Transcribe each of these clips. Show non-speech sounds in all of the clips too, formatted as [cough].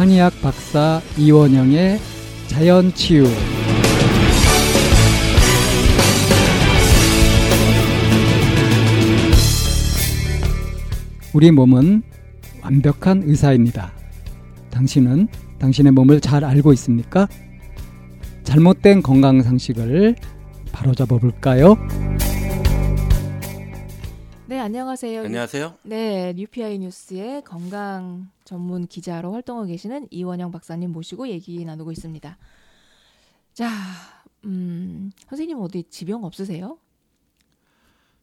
한의학 박사 이원영의 자연치유 우리 몸은 완벽한 의사입니다. 당신은 당신의 몸을 잘 알고 있습니까? 잘못된 건강 상식을 바로잡아 볼까요? 네, 안녕하세요. 안녕하세요. 네, 뉴피아이 뉴스의 건강 전문 기자로 활동하고 계시는 이원영 박사님 모시고 얘기 나누고 있습니다. 자, 음, 선생님 어디 지병 없으세요?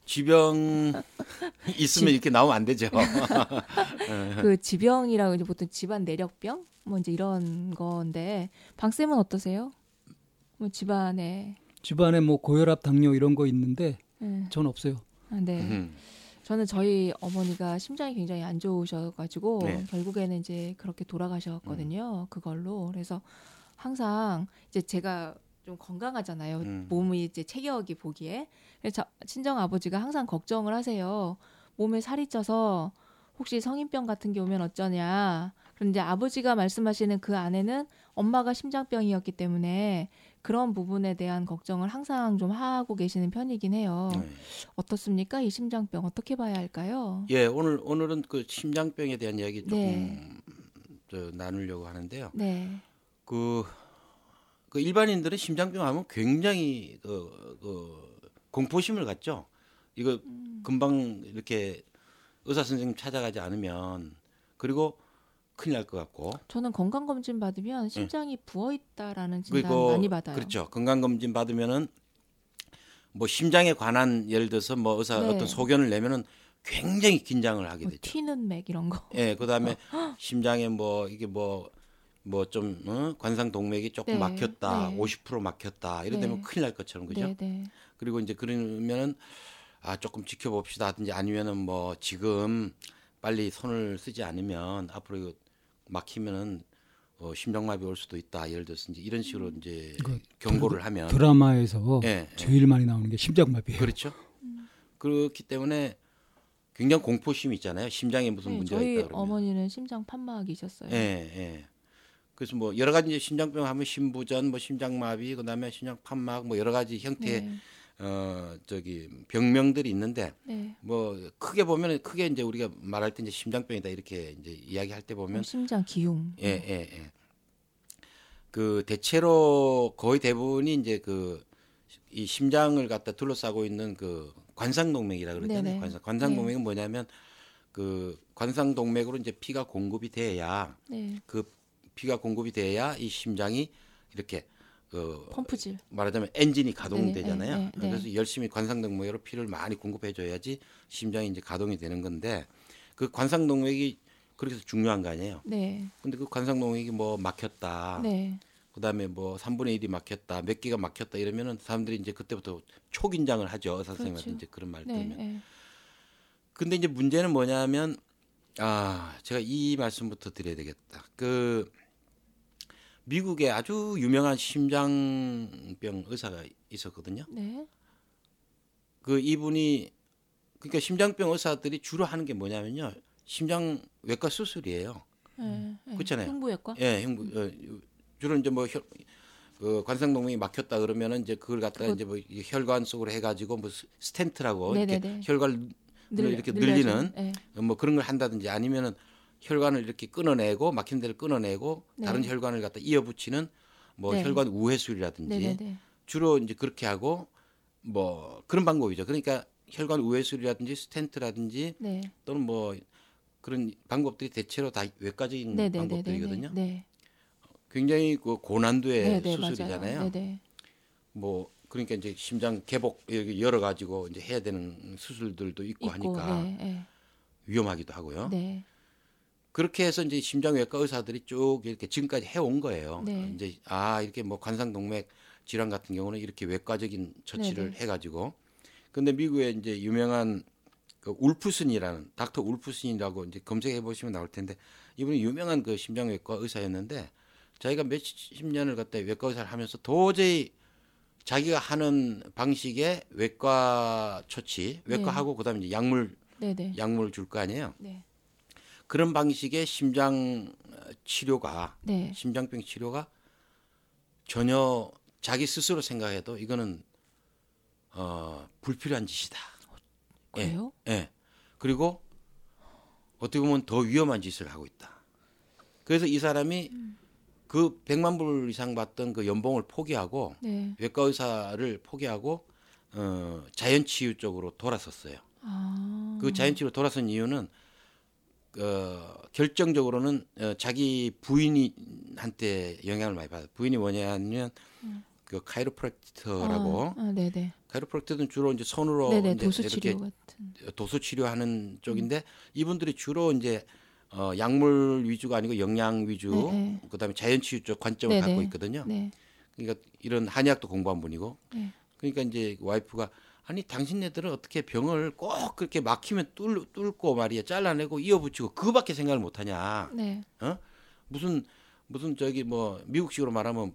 지병 [laughs] 있으면 이렇게 나오면 안 되죠. [laughs] 그 지병이라고 이제 보통 집안 내력병 뭐 이제 이런 건데 방 쌤은 어떠세요? 뭐 집안에 집안에 뭐 고혈압, 당뇨 이런 거 있는데 네. 전 없어요. 아, 네. 음. 저는 저희 어머니가 심장이 굉장히 안 좋으셔가지고 네. 결국에는 이제 그렇게 돌아가셨거든요. 그걸로 그래서 항상 이제 제가 좀 건강하잖아요. 음. 몸이 이제 체격이 보기에 그래서 저- 친정 아버지가 항상 걱정을 하세요. 몸에 살이 쪄서 혹시 성인병 같은 게 오면 어쩌냐. 그런데 아버지가 말씀하시는 그 안에는 엄마가 심장병이었기 때문에 그런 부분에 대한 걱정을 항상 좀 하고 계시는 편이긴 해요. 네. 어떻습니까? 이 심장병 어떻게 봐야 할까요? 예, 오늘 오늘은 그 심장병에 대한 이야기 조금 네. 저, 나누려고 하는데요. 네. 그, 그 일반인들은 심장병 하면 굉장히 그, 그 공포심을 갖죠. 이거 음. 금방 이렇게 의사 선생님 찾아가지 않으면 그리고 큰일 날 것 같고 저는 건강 검진 받으면 심장이 부어 있다라는 진단 네. 그리고 많이 받아요. 그렇죠. 건강 검진 받으면은 뭐 심장에 관한 예를 들어서 뭐 의사 네. 어떤 소견을 내면은 굉장히 긴장을 하게 뭐 되죠. 튀는 맥 이런 거. 예, 그다음에 [laughs] 심장에 뭐 이게 뭐 뭐좀 어? 관상 동맥이 조금 네, 막혔다, 네. 50% 막혔다 이러되면 네. 큰일 날 것처럼 그죠? 네, 네. 그리고 이제 그러면은 아 조금 지켜봅시다 하든지 아니면은 뭐 지금 빨리 손을 쓰지 않으면 앞으로 막히면은 어, 심장마비 올 수도 있다 예를 들어서 이제 이런 식으로 이제 그 경고를 하면 드라마에서 예, 예. 제일 많이 나오는 게 심장마비예요. 그렇죠. 그렇기 때문에 굉장히 공포심이 있잖아요. 심장에 무슨 네, 문제가 저희 있다 그러면. 어머니는 심장 판막이셨어요. 예, 예. 그래서 뭐 여러 가지 이제 심장병 하면 심부전, 뭐 심장마비, 그다음에 심장 판막, 뭐 여러 가지 형태의 네. 어 저기 병명들이 있는데 네. 뭐 크게 보면 크게 이제 우리가 말할 때 이제 심장병이다 이렇게 이제 이야기할 때뭐 보면 심장 기흉. 예, 예, 예. 그 대체로 거의 대부분이 이제 그 이 심장을 갖다 둘러싸고 있는 그 관상동맥이라 그러잖아요. 네네. 관상 관상동맥은 뭐냐면 그 관상동맥으로 이제 피가 공급이 돼야 네. 그 피가 공급이 돼야 이 심장이 이렇게 그 펌프질. 말하자면 엔진이 네, 가동되잖아요. 네, 네, 네. 그래서 열심히 관상동맥으로 피를 많이 공급해 줘야지 심장이 이제 가동이 되는 건데 그 관상동맥이 그렇게 해서 중요한 거 아니에요. 네. 근데 그 관상동맥이 뭐 막혔다. 네. 그다음에 뭐 3분의 1이 막혔다. 몇 개가 막혔다 이러면은 사람들이 이제 그때부터 초긴장을 하죠. 의사 선생님한테 그렇죠. 이제 그런 말 네. 들으면. 네. 근데 이제 문제는 뭐냐면 아 제가 이 말씀부터 드려야 되겠다. 그 미국에 아주 유명한 심장병 의사가 있었거든요. 네. 그 이분이 그러니까 심장병 의사들이 주로 하는 게 뭐냐면요. 심장 외과 수술이에요. 네. 네. 그렇잖아요. 흉부외과. 예, 흉부 어, 주로 이제 뭐 혈, 그 관상동맥이 막혔다 그러면은 이제 그걸 갖다 그거- 이제 뭐이 혈관 속으로 해가지고 뭐 스- stent라고 네네네. 이렇게 혈관을 늘려- 이렇게. 늘리는 네. 뭐 그런 걸 한다든지 아니면은 혈관을 이렇게 끊어내고 막힌 데를 끊어내고 다른 네. 혈관을 갖다 이어붙이는 뭐 네. 혈관 우회술이라든지 네, 네, 네. 주로 이제 그렇게 하고 뭐 그런 방법이죠. 그러니까 혈관 우회술이라든지 stent라든지 네. 또는 뭐 그런 방법들이 대체로 다 외과적인 네, 네, 네, 네, 방법들이거든요. 네. 굉장히 그 고난도의 네, 네, 수술이잖아요. 맞아요. 네, 네. 뭐 그러니까 이제 심장 개복 여기 열어 가지고 이제 해야 되는 수술들도 있고, 하니까 네, 네. 위험하기도 하고요. 네. 그렇게 해서 이제 심장외과 의사들이 쭉 이렇게 지금까지 해온 거예요. 네. 이제 아 이렇게 뭐 관상동맥 질환 같은 경우는 이렇게 외과적인 처치를 네, 네. 해가지고 근데 미국에 이제 유명한 그 울프슨이라는 닥터 울프슨이라고 이제 검색해 보시면 나올 텐데 이분이 유명한 그 심장외과 의사였는데 자기가 몇십 년을 갖다 외과 의사를 하면서 도저히 자기가 하는 방식의 외과 처치, 외과하고 그다음에 이제 약물 네, 네. 약물을 줄거 아니에요. 네. 그런 방식의 심장 치료가 네. 심장병 치료가 전혀 자기 스스로 생각해도 이거는 어, 불필요한 짓이다. 예. 그래요? 예. 그리고 어떻게 보면 더 위험한 짓을 하고 있다. 그래서 이 사람이 그 100만 불 이상 받던 그 연봉을 포기하고 네. 외과 의사를 포기하고 어, 자연 치유 쪽으로 돌아섰어요. 아. 그 자연 치유로 돌아선 이유는 어, 결정적으로는 어, 자기 부인한테 영향을 많이 받아요. 부인이 뭐냐면 그 카이로프랙터라고 아, 아, 네네. 카이로프랙터는 주로 이제 손으로 네네. 이제 도수 이렇게 치료 같은. 도수 치료하는 쪽인데 이분들이 주로 이제 어, 약물 위주가 아니고 영양 위주, 네, 그다음에 자연 치유 쪽 관점을 네, 갖고 네. 있거든요. 네. 그러니까 이런 한의학도 공부한 분이고, 네. 그러니까 이제 와이프가 아니 당신네들은 어떻게 병을 꼭 그렇게 막히면 뚫, 뚫고 말이야 잘라내고 이어붙이고 그거밖에 생각을 못하냐? 네. 어? 무슨 무슨 저기 뭐 미국식으로 말하면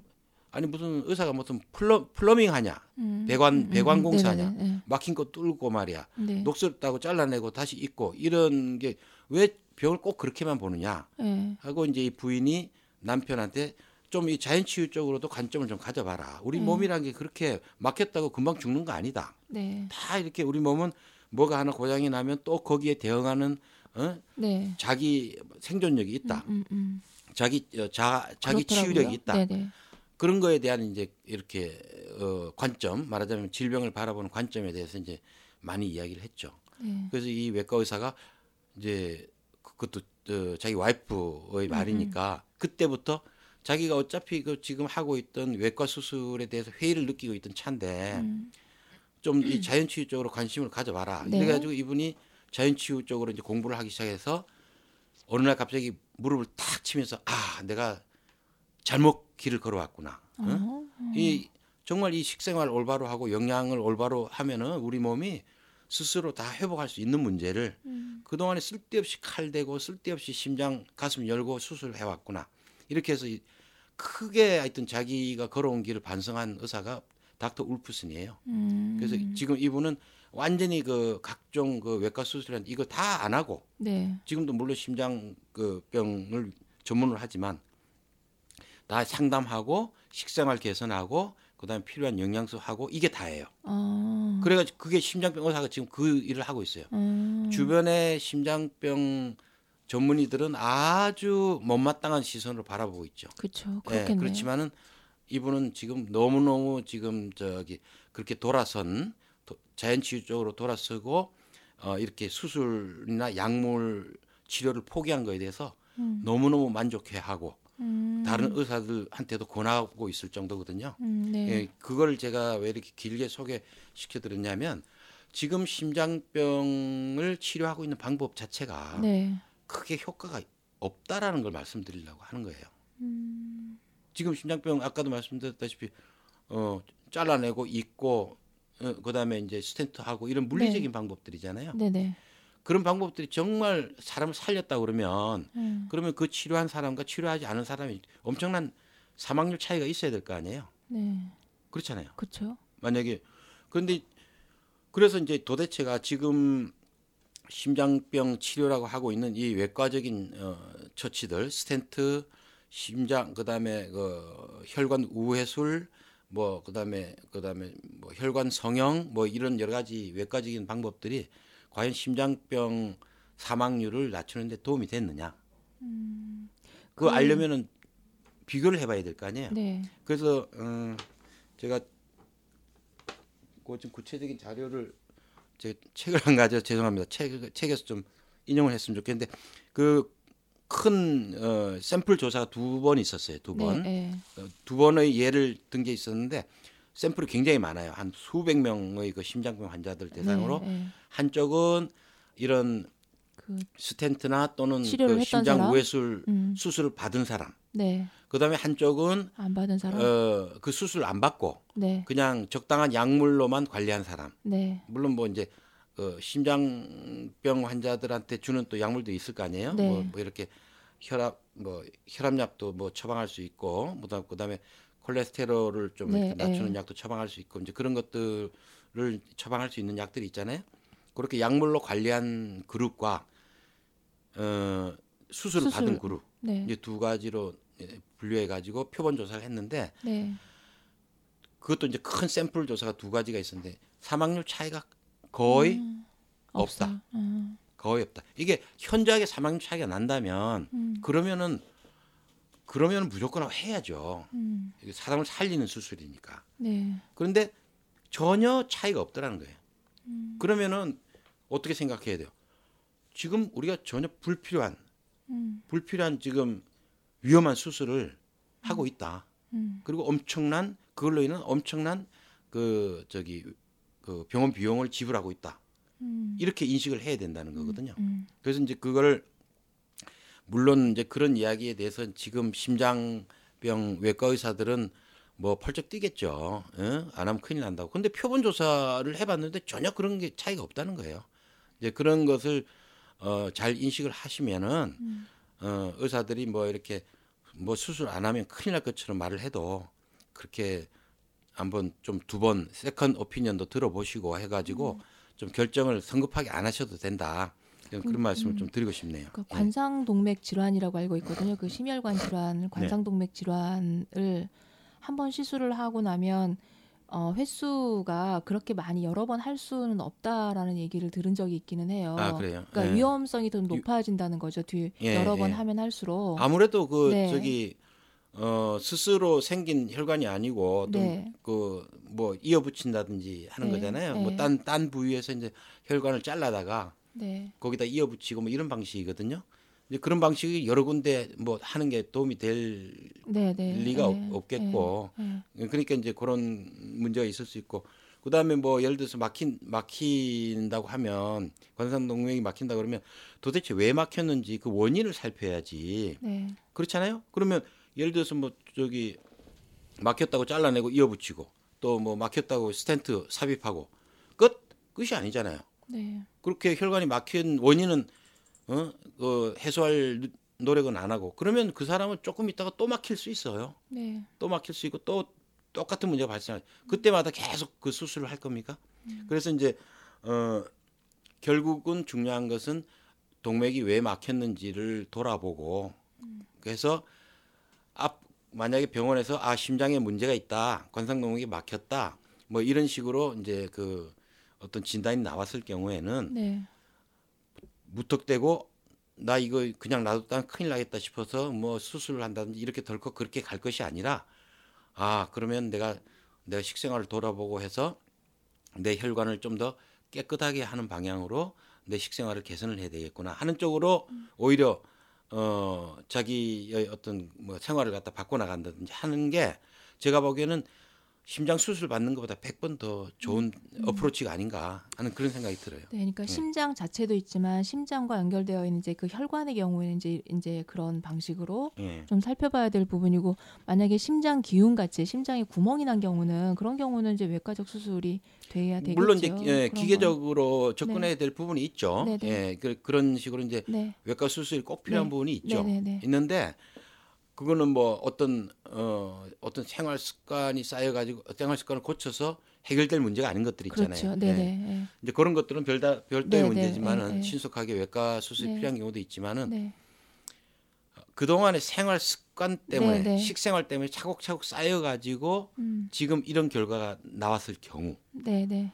아니 무슨 의사가 무슨 플러, 플러밍 하냐? 음. 배관 음, 음, 배관 음. 공사하냐? 네네네. 막힌 거 뚫고 말이야. 네. 녹슬었다고 잘라내고 다시 입고 이런 게 왜 병을 꼭 그렇게만 보느냐 네. 하고 이제 이 부인이 남편한테 좀 이 자연치유 쪽으로도 관점을 좀 가져봐라. 우리 몸이란 게 그렇게 막혔다고 금방 죽는 거 아니다. 네. 다 이렇게 우리 몸은 뭐가 하나 고장이 나면 또 거기에 대응하는 어? 네. 자기 생존력이 있다. 음, 음. 자기 어, 자 자기 그렇더라고요. 치유력이 있다. 네네. 그런 거에 대한 이제 이렇게 어, 관점 말하자면 질병을 바라보는 관점에 대해서 이제 많이 이야기를 했죠. 네. 그래서 이 외과 의사가 이제 그것도 어, 자기 와이프의 말이니까 그때부터 자기가 어차피 그 지금 하고 있던 외과 수술에 대해서 회의를 느끼고 있던 차인데 음. 좀이 자연치유 쪽으로 관심을 가져봐라. 네. 그래가지고 이분이 자연치유 쪽으로 이제 공부를 하기 시작해서 어느 날 갑자기 무릎을 탁 치면서 아 내가 잘못 길을 걸어왔구나. 응? 어. 이 정말 이 식생활 올바로 하고 영양을 올바로 하면은 우리 몸이 스스로 다 회복할 수 있는 문제를 음. 그동안에 쓸데없이 칼 대고 쓸데없이 심장 가슴 열고 수술해 왔구나. 이렇게 해서 이 크게 하여튼 자기가 걸어온 길을 반성한 의사가 닥터 울프슨이에요. 음. 그래서 지금 이분은 완전히 그 각종 그 외과 수술한 이거 다 안 하고 네. 지금도 물론 심장 그 병을 전문으로 하지만 다 상담하고 식생활 개선하고 그다음에 필요한 영양소 하고 이게 다예요. 어. 그래가지고 그게 심장병 의사가 지금 그 일을 하고 있어요. 음. 주변의 심장병 전문의들은 아주 못마땅한 시선으로 바라보고 있죠. 그렇죠. 예, 그렇겠네요. 그렇지만은 이분은 지금 너무 너무 지금 저기 그렇게 돌아선 도- 자연치유 쪽으로 돌아서고 어, 이렇게 수술이나 약물 치료를 포기한 거에 대해서 음. 너무 너무 만족해하고 음. 다른 의사들한테도 권하고 있을 정도거든요. 음, 네. 예, 그걸 제가 왜 이렇게 길게 소개시켜 드렸냐면 지금 심장병을 치료하고 있는 방법 자체가 네. 크게 효과가 없다라는 걸 말씀드리려고 하는 거예요. 음. 지금 심장병 아까도 말씀드렸다시피 어 잘라내고 입고 어, 그다음에 이제 스텐트 하고 이런 물리적인 방법들이잖아요. 네네. 그런 방법들이 정말 사람을 살렸다 그러면 음. 그러면 그 치료한 사람과 치료하지 않은 사람이 엄청난 사망률 차이가 있어야 될 거 아니에요. 네. 그렇잖아요. 그렇죠. 만약에 그런데 그래서 이제 도대체가 지금 심장병 치료라고 하고 있는 이 외과적인 어, 처치들 스텐트 심장 그다음에 그 혈관 우회술 뭐 그다음에 그다음에 뭐 혈관 성형 뭐 이런 여러 가지 외과적인 방법들이 과연 심장병 사망률을 낮추는데 도움이 됐느냐? 그거 그- 알려면은 비교를 해봐야 될 거 아니에요. 네. 그래서 어, 제가 그 좀 구체적인 자료를 제 책을 안 가져 죄송합니다. 책 책에서 좀 인용을 했으면 좋겠는데 그큰 어, 샘플 조사가 두 번 있었어요. 두 번. 네. 어, 두 번의 예를 든 게 있었는데 샘플이 굉장히 많아요. 한 수백 명의 그 심장병 환자들 대상으로 네, 네. 한쪽은 이런 그 스텐트나 또는 그 심장 사람? 우회술 음. 수술을 받은 사람. 네. 그다음에 한쪽은 안 받은 사람? 어, 그 수술 안 받고 네. 그냥 적당한 약물로만 관리한 사람. 네. 물론 뭐 이제 어, 심장병 환자들한테 주는 또 약물도 있을 거 아니에요. 네. 뭐, 뭐 이렇게 혈압 뭐 혈압약도 뭐 처방할 수 있고 그다음 그다음에 콜레스테롤을 좀 네, 낮추는 네. 약도 처방할 수 있고 이제 그런 것들을 처방할 수 있는 약들이 있잖아요. 그렇게 약물로 관리한 그룹과 어, 수술을 수술. 받은 그룹 네. 이제 두 가지로 예, 분류해 가지고 표본 조사를 했는데 네. 그것도 이제 큰 샘플 조사가 두 가지가 있었는데 사망률 차이가 거의 음, 없다. 음, 거의 없다. 이게 현저하게 사망률 차이가 난다면 음, 그러면은 그러면 무조건 해야죠. 음, 사람을 살리는 수술이니까. 네. 그런데 전혀 차이가 없더라는 거예요. 음. 그러면은 어떻게 생각해야 돼요? 지금 우리가 전혀 불필요한 음, 불필요한 지금 위험한 수술을 하고 있다. 음, 그리고 엄청난 그걸로 인한 엄청난 그 저기 그 병원 비용을 지불하고 있다. 음, 이렇게 인식을 해야 된다는 거거든요. 음, 그래서 이제 그거를 물론 이제 그런 이야기에 대해서 지금 심장병 외과 의사들은 뭐 펄쩍 뛰겠죠. 예? 안 하면 큰일 난다고. 근데 표본 조사를 해봤는데 전혀 그런 게 차이가 없다는 거예요. 이제 그런 것을 어, 잘 인식을 하시면은 음. 어, 의사들이 뭐 이렇게 뭐 수술 안 하면 큰일 날 것처럼 말을 해도 그렇게 한번 좀 두 번 second opinion도 들어보시고 해가지고 좀 결정을 성급하게 안 하셔도 된다. 그런 그런 말씀을 좀 드리고 싶네요. 그 예. 관상동맥 질환이라고 알고 있거든요. 그 심혈관 질환, 관상동맥 질환을 한 번 시술을 하고 나면 어, 횟수가 그렇게 많이 여러 번 할 수는 없다라는 얘기를 들은 적이 있기는 해요. 아 그래요. 그러니까 예. 위험성이 더 높아진다는 거죠. 뒤 예, 여러 번 예. 하면 할수록. 아무래도 그 네. 저기 어 스스로 생긴 혈관이 아니고 네. 또그뭐 이어붙인다든지 하는 네, 거잖아요. 네. 뭐딴딴 부위에서 이제 혈관을 잘라다가 네. 거기다 이어붙이고 뭐 이런 방식이거든요. 이제 그런 방식이 여러 군데 뭐 하는 게 도움이 될 네, 네. 리가 네. 없, 겠고 네. 네. 그러니까 이제 그런 문제가 있을 수 있고 그다음에 뭐 예를 들어서 막힌 막힌다고 하면 관상동맥이 막힌다 그러면 도대체 왜 막혔는지 그 원인을 살펴야지 네. 그렇잖아요. 그러면 예를 들어서 뭐 저기 막혔다고 잘라내고 이어붙이고 또 뭐 막혔다고 스텐트 삽입하고 끝 끝이 아니잖아요. 네. 그렇게 혈관이 막힌 원인은 어, 그 해소할 노력은 안 하고 그러면 그 사람은 조금 있다가 또 막힐 수 있어요. 네. 또 막힐 수 있고 또 똑같은 문제가 발생할 그때마다 계속 그 수술을 할 겁니까? 그래서 이제 어 결국은 중요한 것은 동맥이 왜 막혔는지를 돌아보고 그래서 앞 만약에 병원에서 아 심장에 문제가 있다 관상동맥이 막혔다 뭐 이런 식으로 이제 그 어떤 진단이 나왔을 경우에는 네. 무턱대고 나 이거 그냥 놔뒀다면 큰일 나겠다 싶어서 뭐 수술을 한다든지 이렇게 덜컥 그렇게 갈 것이 아니라 아 그러면 내가 내가 식생활을 돌아보고 해서 내 혈관을 좀 더 깨끗하게 하는 방향으로 내 식생활을 개선을 해야 되겠구나 하는 쪽으로 오히려 어 자기의 어떤 뭐 생활을 갖다 바꿔 나간다든지 하는 게 제가 보기에는 심장 수술 받는 것보다 100번 더 좋은 어프로치가 아닌가 하는 그런 생각이 들어요. 네, 그러니까 심장 자체도 있지만 심장과 연결되어 있는 이제 그 혈관의 경우에는 이제 이제 그런 방식으로 예. 좀 살펴봐야 될 부분이고 만약에 심장 기운 같이 심장에 구멍이 난 경우는 그런 경우는 이제 외과적 수술이 돼야 되겠죠. 물론 이제 예, 기계적으로 접근해야 될 부분이 있죠. 네, 네. 예, 그, 그런 식으로 이제 건. 네. 외과 수술이 꼭 필요한 네. 부분이 있죠. 네, 네, 네. 있는데 그거는 뭐 어떤 어 어떤 생활 습관이 쌓여가지고 생활 습관을 고쳐서 해결될 문제가 아닌 것들이 있잖아요. 그렇죠. 네, 예. 네. 이제 그런 것들은 별다 별도의 네, 네, 문제지만은 네, 네. 신속하게 외과 수술이 네. 필요한 경우도 있지만은 네. 그 동안의 생활 습관 때문에 네, 네. 식생활 때문에 차곡차곡 쌓여가지고 음. 지금 이런 결과가 나왔을 경우 네, 네.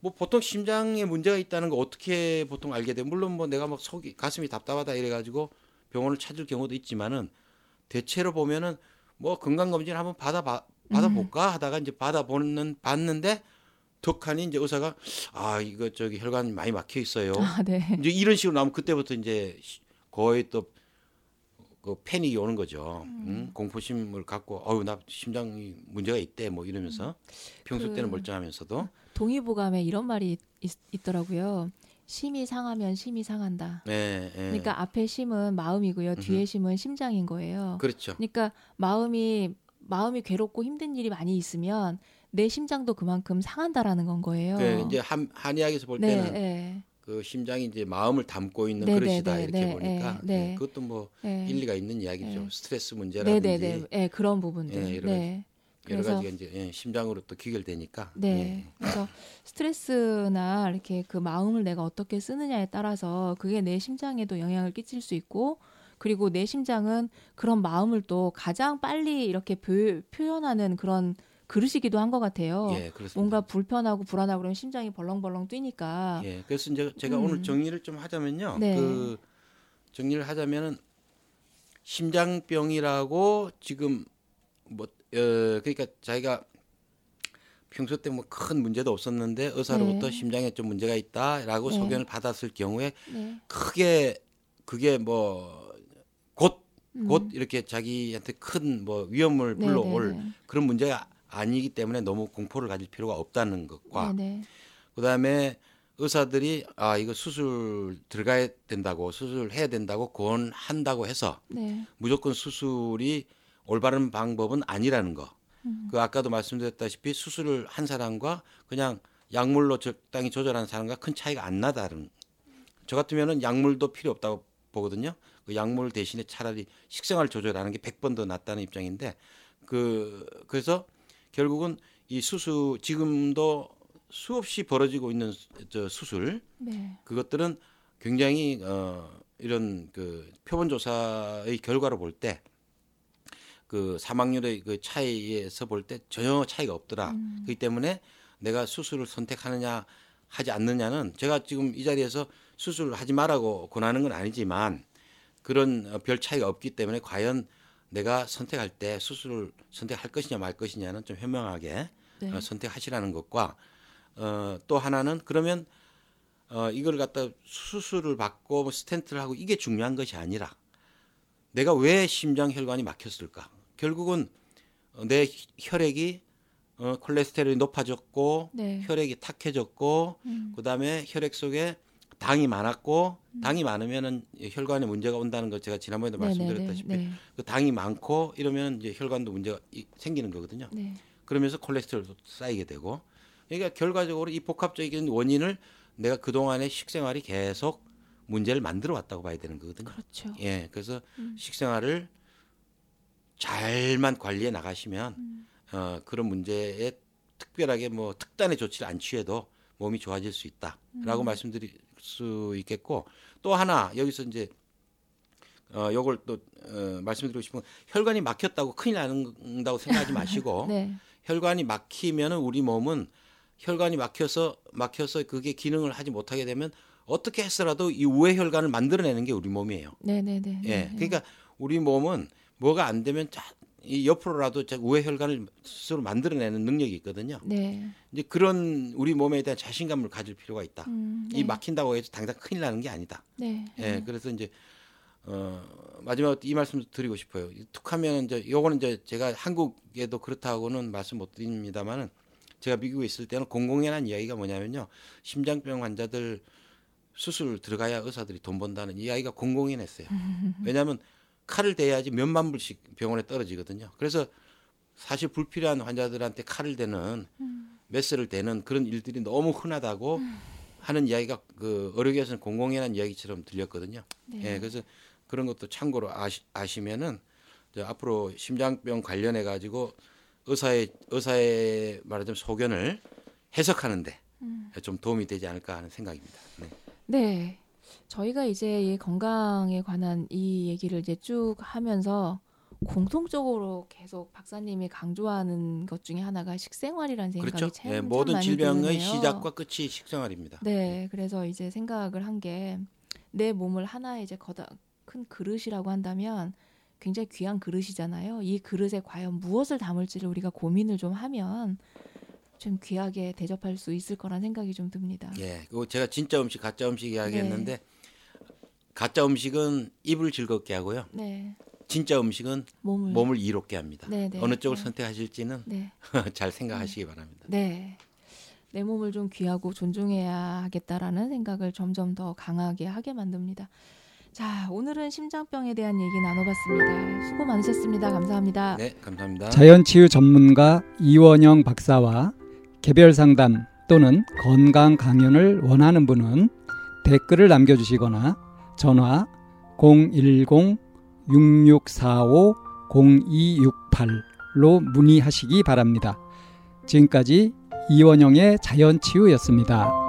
뭐 보통 심장에 문제가 있다는 거 어떻게 보통 알게 돼? 물론 뭐 내가 막 속이 가슴이 답답하다 이래가지고 병원을 찾을 경우도 있지만은 대체로 보면은 뭐 건강 검진 한번 받아 봐- 받아볼까 하다가 이제 받아보는 봤는데 덕하니 이제 의사가 아 이거 저기 혈관 많이 막혀 있어요. 아, 네. 이제 이런 식으로 나오면 그때부터 이제 시- 거의 또 그 패닉이 오는 거죠. 응? 공포심을 갖고 어유 나 심장이 문제가 있대 뭐 이러면서 평소 그- 때는 멀쩡하면서도 동의보감에 이런 말이 있, 더라고요 심이 상하면 심이 상한다. 네, 네. 그러니까 앞에 심은 마음이고요. 뒤에 심은 심장인 거예요. 그렇죠. 그러니까 마음이 마음이 괴롭고 힘든 일이 많이 있으면 내 심장도 그만큼 상한다라는 건 거예요. 그 이제 한 한의학에서 볼 네, 때는 네, 그 심장이 이제 마음을 담고 있는 네, 그릇이다 네, 이렇게 네, 보니까 네, 네. 네, 그것도 뭐 네. 일리가 있는 이야기죠. 네. 스트레스 네, 문제라든지 네, 네, 네, 그런 부분들. 예, 네, 여러 가지. 가지가 이제 예, 심장으로 또 귀결되니까. 네. 예. 그래서 스트레스나 이렇게 그 마음을 내가 어떻게 쓰느냐에 따라서 그게 내 심장에도 영향을 끼칠 수 있고 그리고 내 심장은 그런 마음을 또 가장 빨리 이렇게 표, 표현하는 그런 그릇이기도 한 것 같아요. 예, 그렇습니다. 뭔가 불편하고 불안하고 그러면 심장이 벌렁벌렁 뛰니까. 예, 그래서 이제 제가 음. 오늘 정리를 좀 하자면요. 네. 그 정리를 하자면은 심장병이라고 지금 뭐 어, 그러니까 자기가 평소 때 뭐 큰 문제도 없었는데 의사로부터 네. 심장에 좀 문제가 있다라고 네. 소견을 받았을 경우에 네. 크게 그게 뭐 곧곧 음. 이렇게 자기한테 큰 뭐 위험을 네, 불러올 네, 네. 그런 문제가 아니기 때문에 너무 공포를 가질 필요가 없다는 것과. 그다음에 의사들이 아 이거 수술 들어가야 된다고 수술해야 된다고 권한다고 해서 네. 무조건 수술이 올바른 방법은 아니라는 거. 음. 그 아까도 말씀드렸다시피 수술을 한 사람과 그냥 약물로 적당히 조절한 사람과 큰 차이가 안 나다는. 저 같으면은 약물도 필요 없다고 보거든요. 그 약물 대신에 차라리 식생활 조절하는 게 100번 더 낫다는 입장인데 그 그래서 결국은 이 수술 지금도 수없이 벌어지고 있는 수- 저 수술 네. 그것들은 굉장히 어 이런 그 표본 조사의 결과로 볼 때 그 사망률의 그 차이에서 볼 때 전혀 차이가 없더라. 음. 그렇기 때문에 내가 수술을 선택하느냐 하지 않느냐는 제가 지금 이 자리에서 수술을 하지 말라고 권하는 건 아니지만 그런 어, 별 차이가 없기 때문에 과연 내가 선택할 때 수술을 선택할 것이냐 말 것이냐는 좀 현명하게 네. 어, 선택하시라는 것과 어, 또 하나는 그러면 어, 이걸 갖다 수술을 받고 뭐 스텐트를 하고 이게 중요한 것이 아니라 내가 왜 심장 혈관이 막혔을까? 결국은 어, 내 혈액이 어, 콜레스테롤이 높아졌고 네. 혈액이 탁해졌고 음. 그다음에 혈액 속에 당이 많았고 당이 많으면은 혈관에 문제가 온다는 거 제가 지난번에도 네, 네, 네, 말씀드렸다시피 네. 그 당이 많고 이러면 이제 혈관도 문제가 이- 생기는 거거든요. 네. 그러면서 콜레스테롤도 쌓이게 되고 그러니까 결과적으로 이 복합적인 원인을 내가 그 동안의 식생활이 계속 문제를 만들어 왔다고 봐야 되는 거거든요. 그렇죠. 예. 그래서 음. 식생활을 잘만 관리해 나가시면 음. 어, 그런 문제에 특별하게 뭐 특단의 조치를 안 취해도 몸이 좋아질 수 있다라고 음. 말씀드릴 수 있겠고 또 하나 여기서 이제 어 요걸 또 어, 말씀드리고 싶은 건 혈관이 막혔다고 큰일 난다고 생각하지 마시고 [laughs] 네. 혈관이 막히면은 우리 몸은 혈관이 막혀서 막혀서 그게 기능을 하지 못하게 되면 어떻게 해서라도 이 우회 혈관을 만들어내는 게 우리 몸이에요. 네, 네, 네. 예. 네. 그러니까 우리 몸은 뭐가 안 되면 자, 이 옆으로라도 자- 우회 혈관을 스스로 만들어내는 능력이 있거든요. 네. 이제 그런 우리 몸에 대한 자신감을 가질 필요가 있다. 음, 이 막힌다고 해서 당장 큰일 나는 게 아니다. 네. 예. 그래서 이제 어 마지막으로 이 말씀도 드리고 싶어요. 이 툭하면 이제 요거는 이제 제가 한국에도 그렇다고는 말씀 못 드립니다만은 제가 미국에 있을 때는 공공연한 이야기가 뭐냐면요. 심장병 환자들 수술 들어가야 의사들이 돈 번다는 이야기가 공공연했어요. [laughs] 왜냐하면 칼을 대야지 몇만 불씩 병원에 떨어지거든요. 그래서 사실 불필요한 환자들한테 칼을 대는 메스를 대는 그런 일들이 너무 흔하다고 하는 이야기가 그 의료계에서는 공공연한 이야기처럼 들렸거든요. 네. 예, 그래서 그런 것도 참고로 아시, 아시면은 앞으로 심장병 관련해 가지고 의사의 의사의 말하자면 소견을 해석하는데 음. 좀 도움이 되지 않을까 하는 생각입니다. 네. 네. 저희가 이제 이 건강에 관한 이 얘기를 이제 쭉 하면서 공통적으로 계속 박사님이 강조하는 것 중에 하나가 식생활이라는 생각이 그렇죠. 참, 예, 참 모든 많이 질병의 드네요. 시작과 끝이 식생활입니다. 네, 그래서 이제 생각을 한 게 내 몸을 하나의 이제 거다 큰 그릇이라고 한다면 굉장히 귀한 그릇이잖아요. 이 그릇에 과연 무엇을 담을지를 우리가 고민을 좀 하면 좀 귀하게 대접할 수 있을 거란 생각이 좀 듭니다. 예, 그리고 제가 진짜 음식, 가짜 음식 이야기했는데 네. 가짜 음식은 입을 즐겁게 하고요. 네, 진짜 음식은 몸을 몸을 이롭게 합니다. 네, 네, 어느 쪽을 네. 선택하실지는 네, [laughs] 잘 생각하시기 바랍니다. 네. 내 몸을 좀 귀하고 존중해야 하겠다라는 생각을 점점 더 강하게 하게 만듭니다. 자, 오늘은 심장병에 대한 얘기 나눠봤습니다. 수고 많으셨습니다. 감사합니다. 네, 감사합니다. 자연치유 전문가 이원영 박사와 개별 상담 또는 건강 강연을 원하는 분은 댓글을 남겨주시거나 전화 010-6645-0268 010-888-8888로 문의하시기 바랍니다. 지금까지 이원영의 자연치유였습니다.